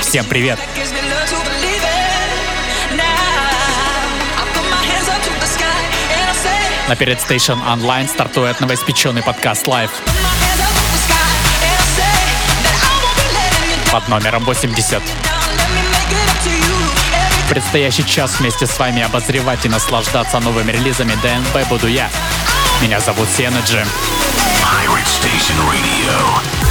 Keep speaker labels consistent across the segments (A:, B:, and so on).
A: Всем привет! На перед Station Online стартует новоиспеченный подкаст Live под номером 80. Предстоящий час вместе с вами обозревать и наслаждаться новыми релизами ДНБ буду я. Меня зовут
B: Radio.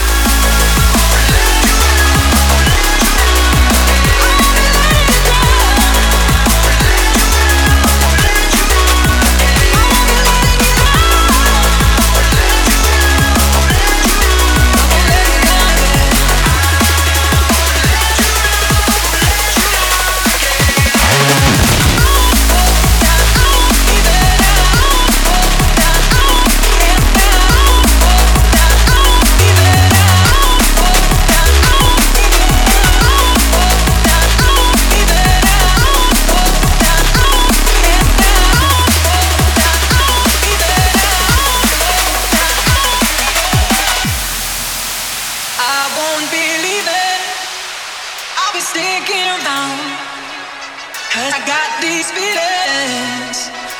C: Got these feelings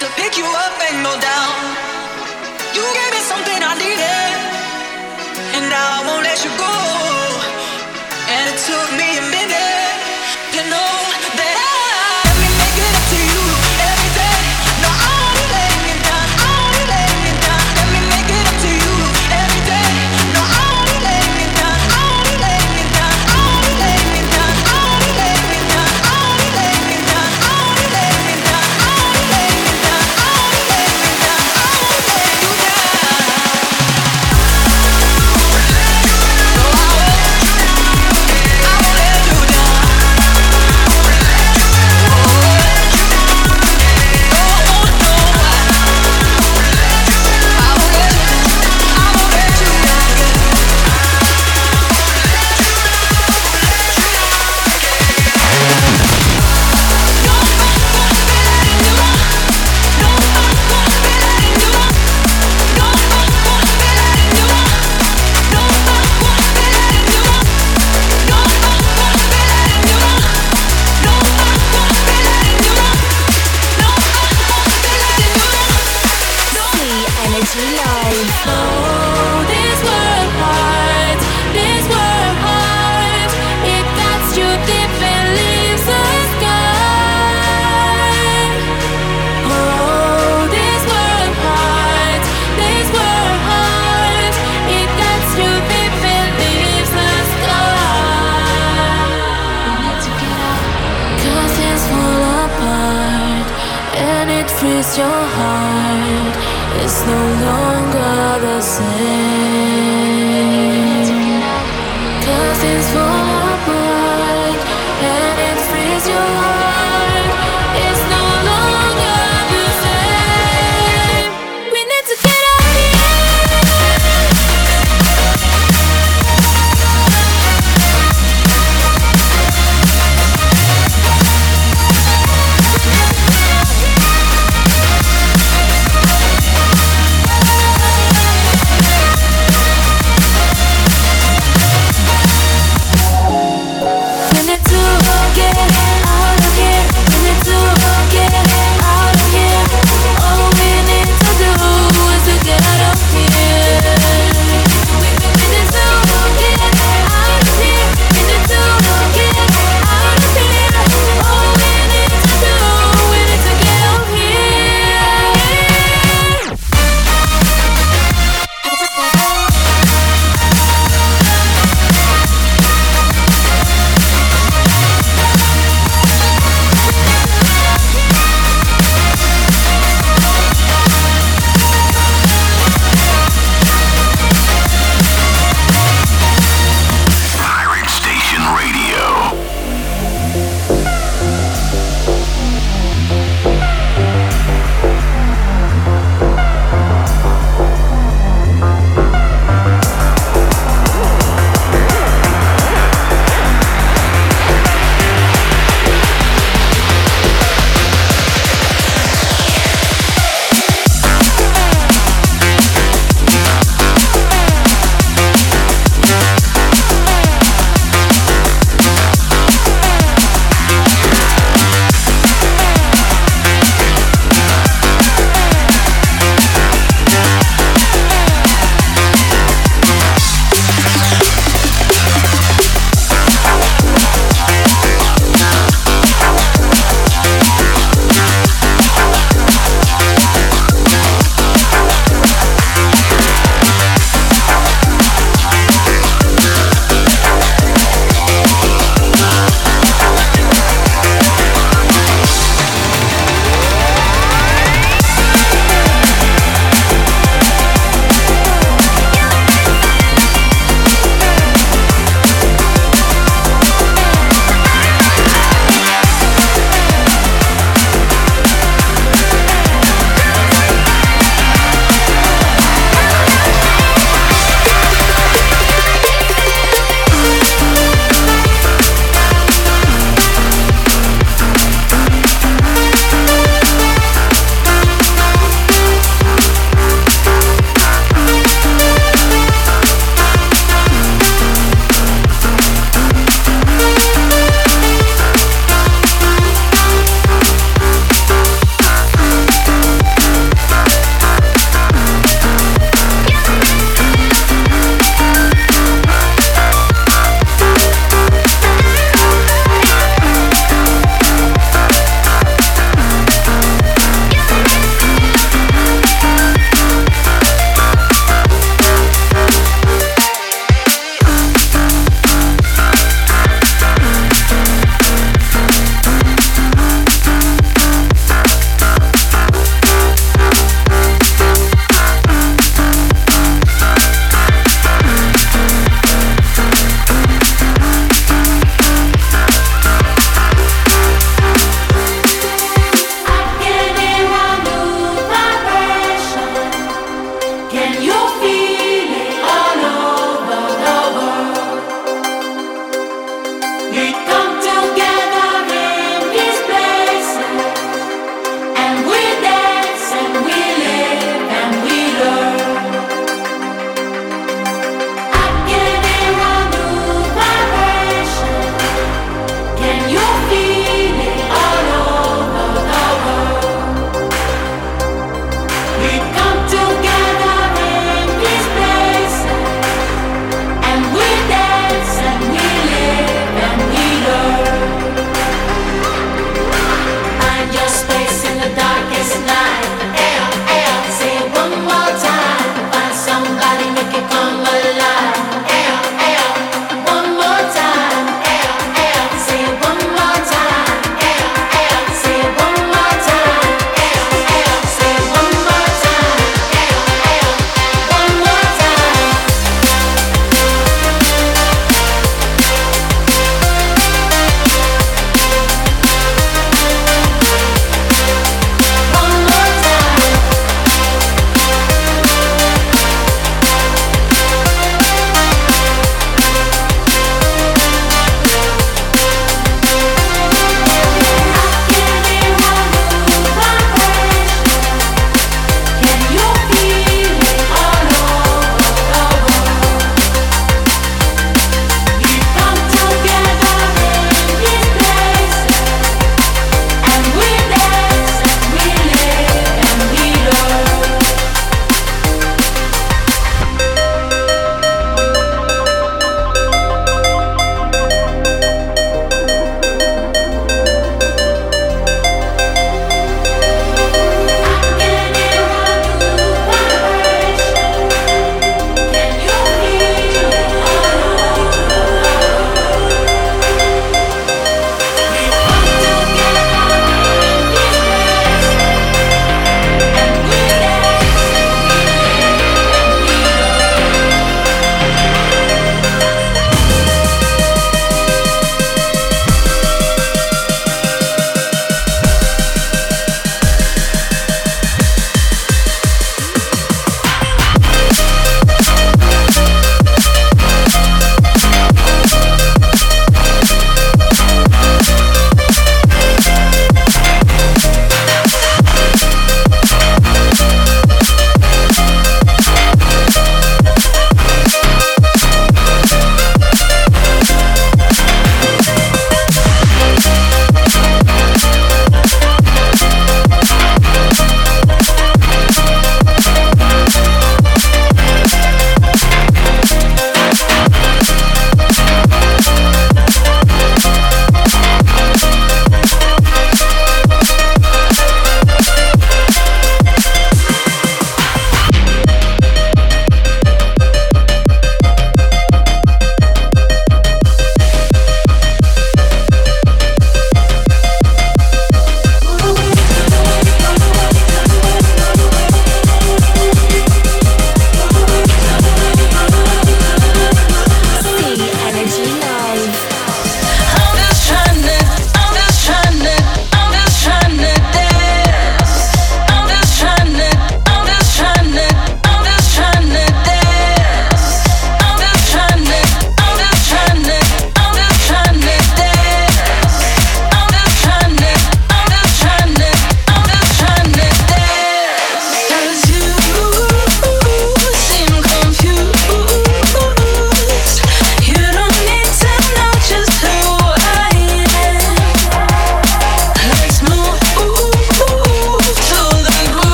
C: to pick you up and go down. You gave me something I needed. And now I won't let you go. And it took me a minute
D: and it frees your heart. It's no longer the same. Cause things fall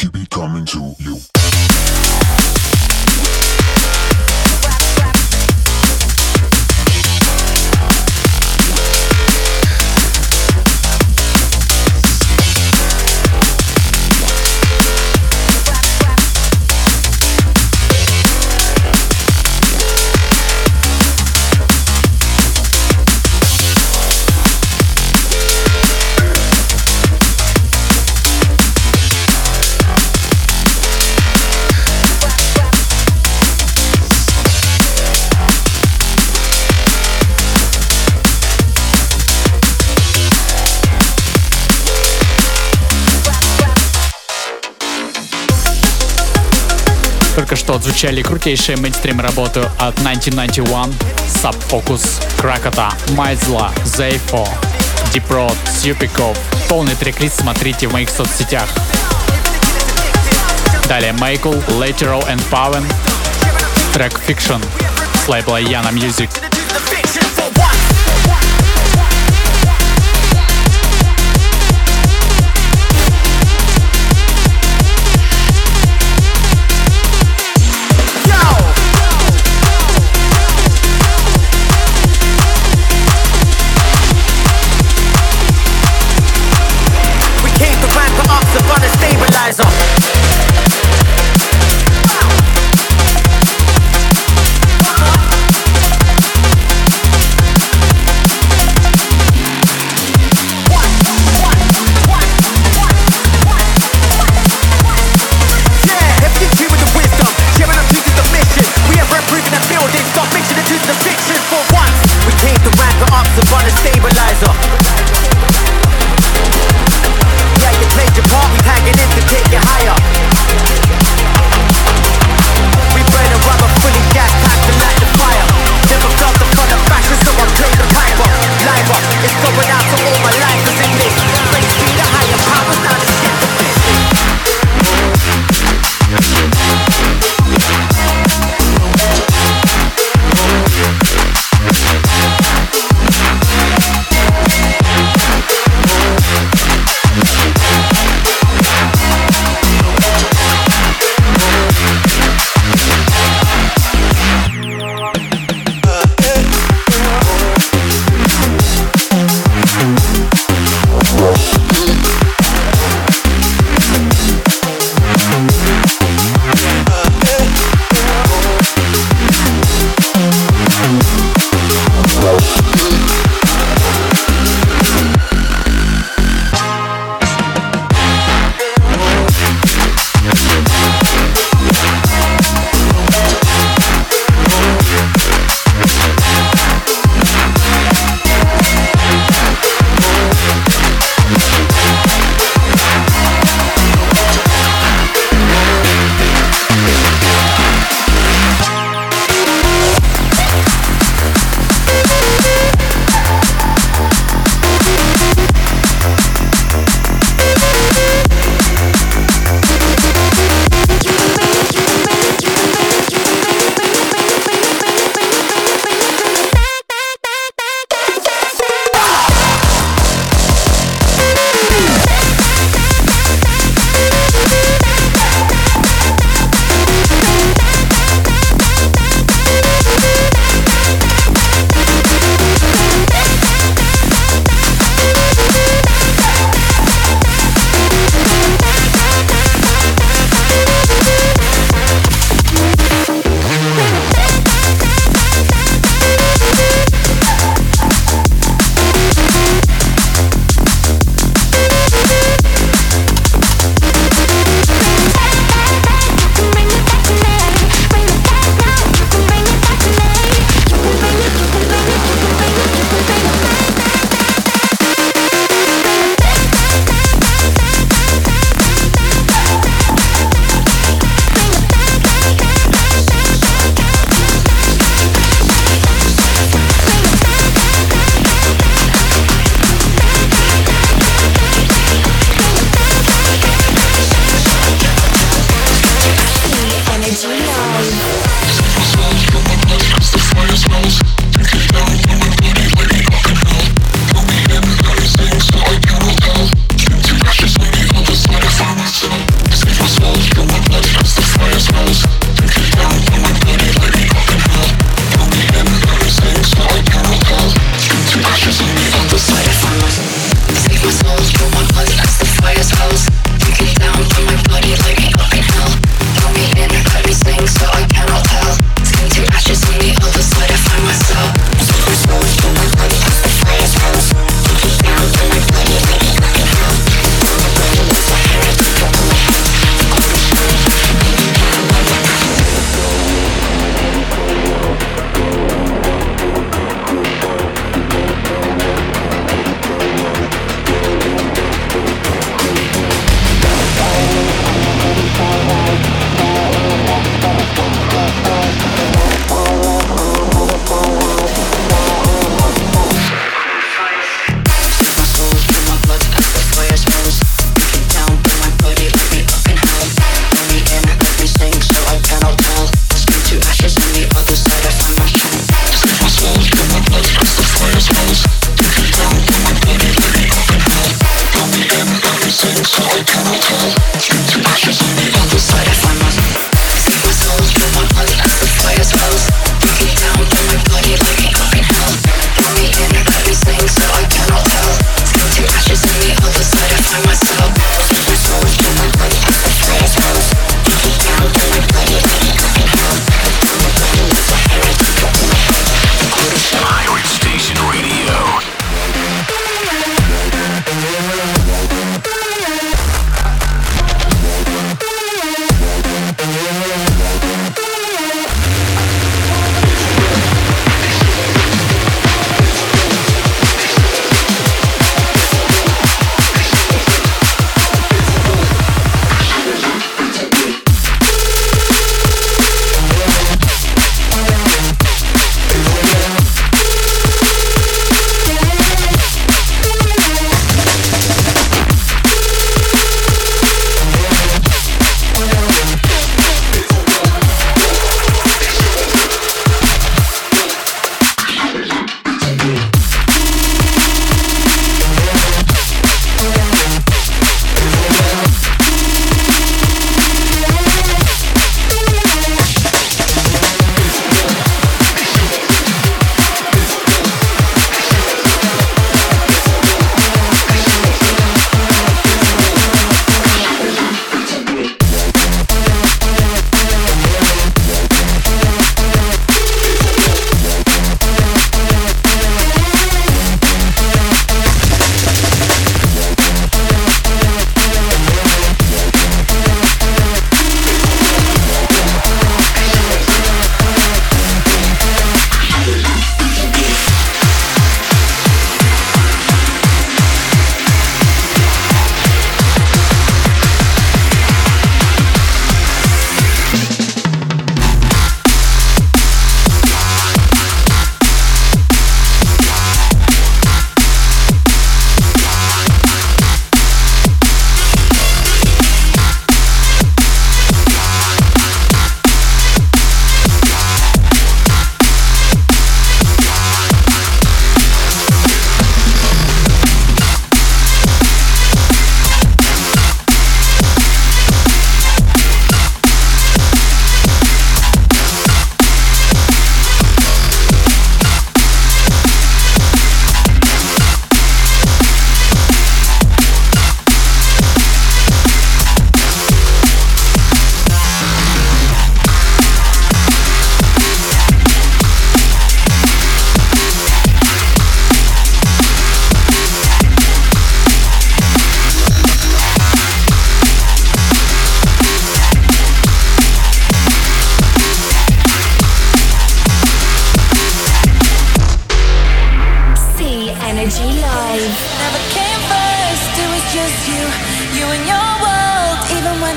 D: keep it coming to
E: you.
A: Только что отзвучали крутейшие мейнстрим работы от 1991, Subfocus, Кракота, Майзла, Зейфо, Road, Сюпиков. Полный трек-лист смотрите в моих соцсетях. Далее Мейкл, Lateral and Paven, трек Fiction с лейбла Yana Music.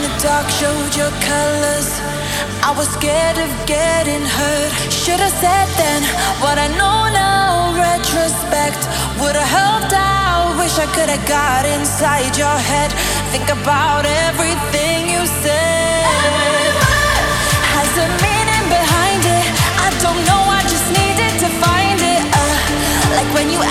F: The
G: dark showed your colors. I was scared of getting hurt. Should have said then what I know now. Retrospect would have helped out. Wish I could have got inside your head. Think about everything you said. Has a meaning behind it. I don't know. I just needed to find it. Uh, like when you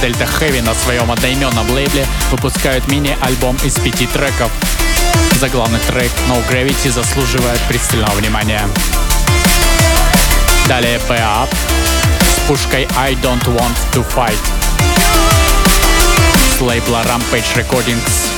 A: Delta Heavy на своем одноименном лейбле выпускают мини-альбом из пяти треков. Заглавный трек No Gravity заслуживает пристального внимания. Далее Up с пушкой I Don't Want To Fight с лейбла Rampage Recordings.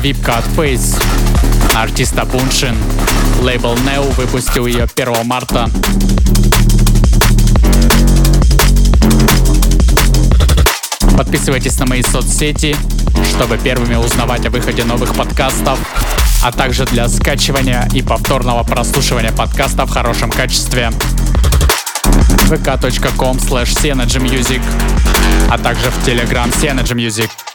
A: Випка от Face артиста Буншин. Лейбл Neo выпустил ее 1 марта. Подписывайтесь на мои соцсети, чтобы первыми узнавать о выходе новых подкастов, а также для скачивания и повторного прослушивания подкаста в хорошем качестве vk.com slash а также в Telegram Synergy Music.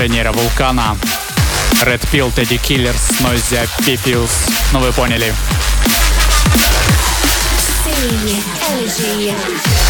A: Эпицентре нейровулкана. Red Pill, Teddy Killers, Noisia, Pipils. Ну вы поняли.
E: Energy.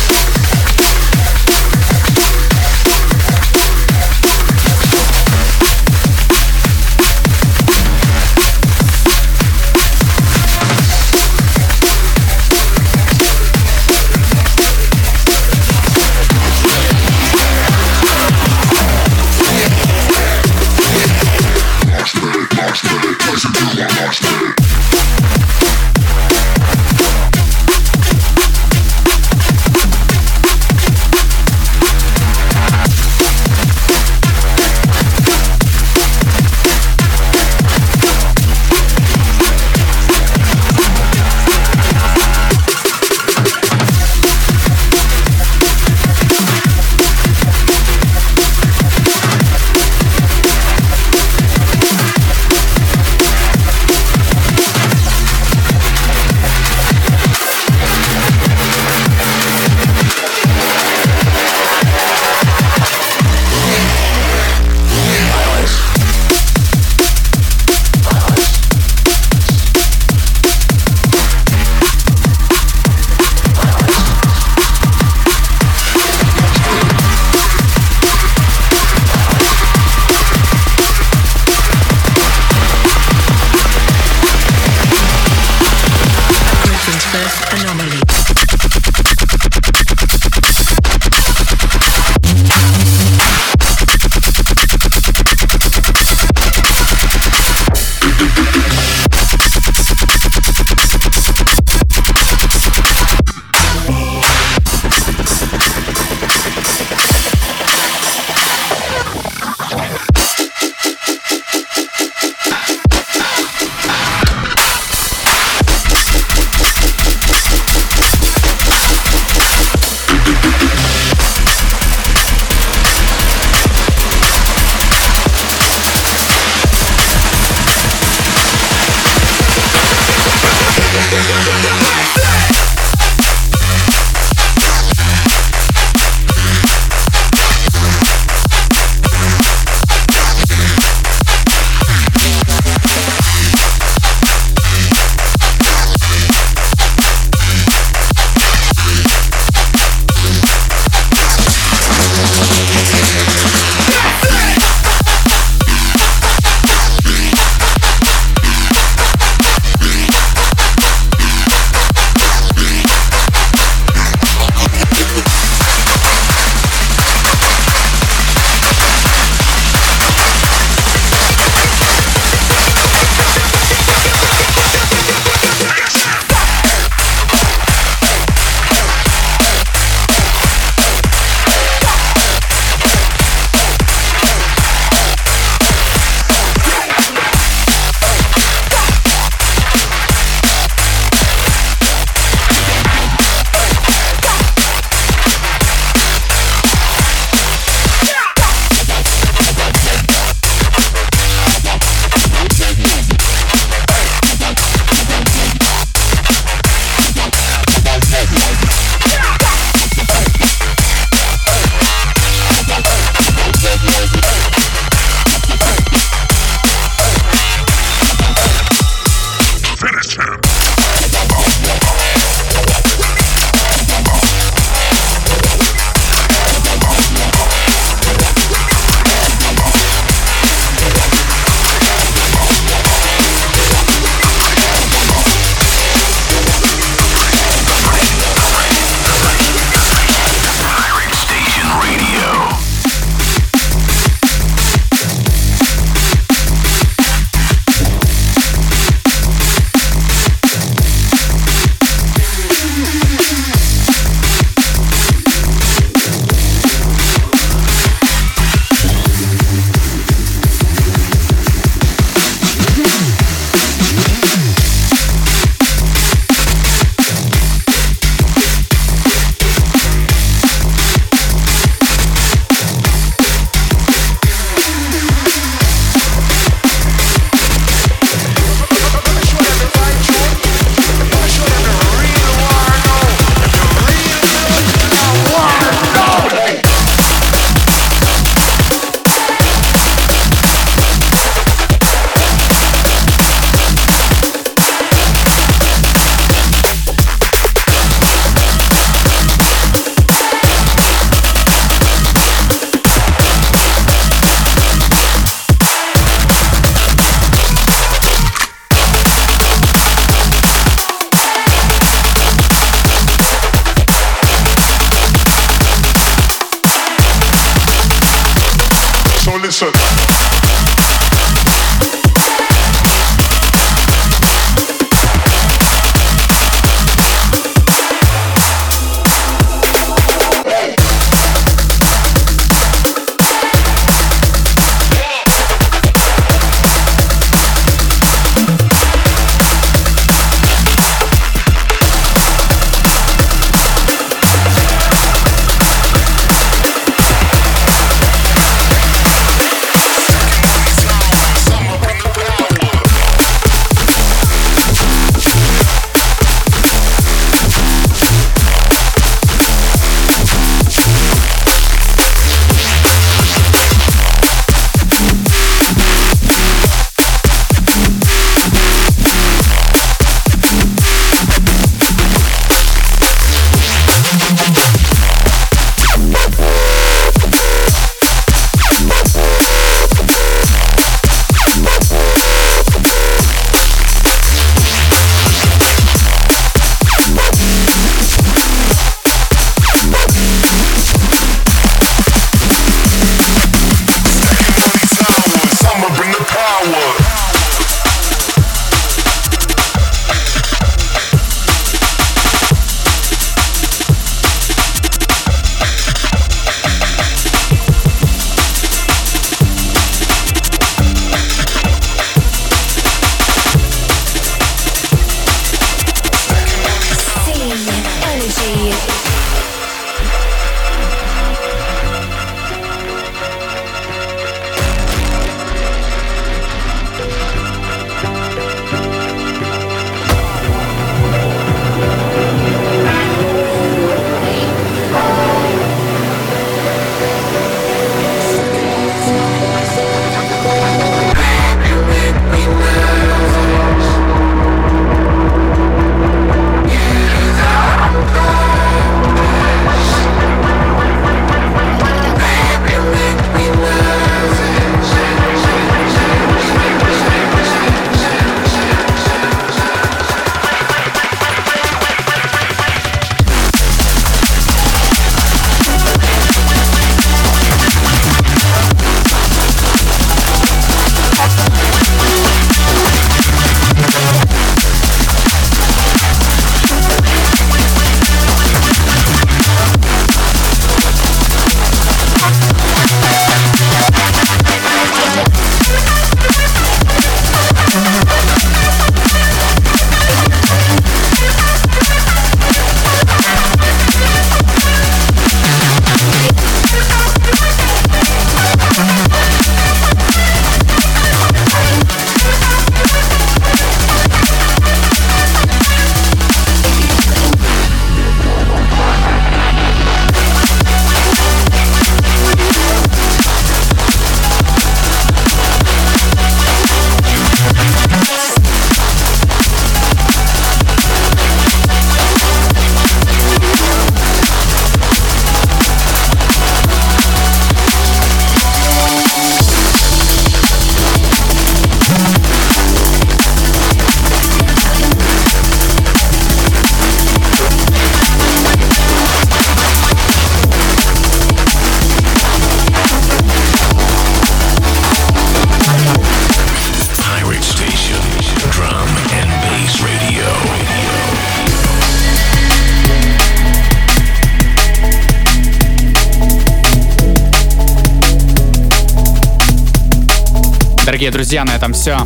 A: Дорогие друзья, на этом все.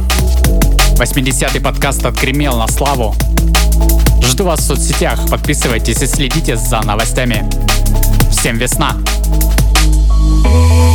A: 80-й подкаст отгремел на славу. Жду вас в соцсетях, подписывайтесь и следите за новостями. Всем весна!
D: Thank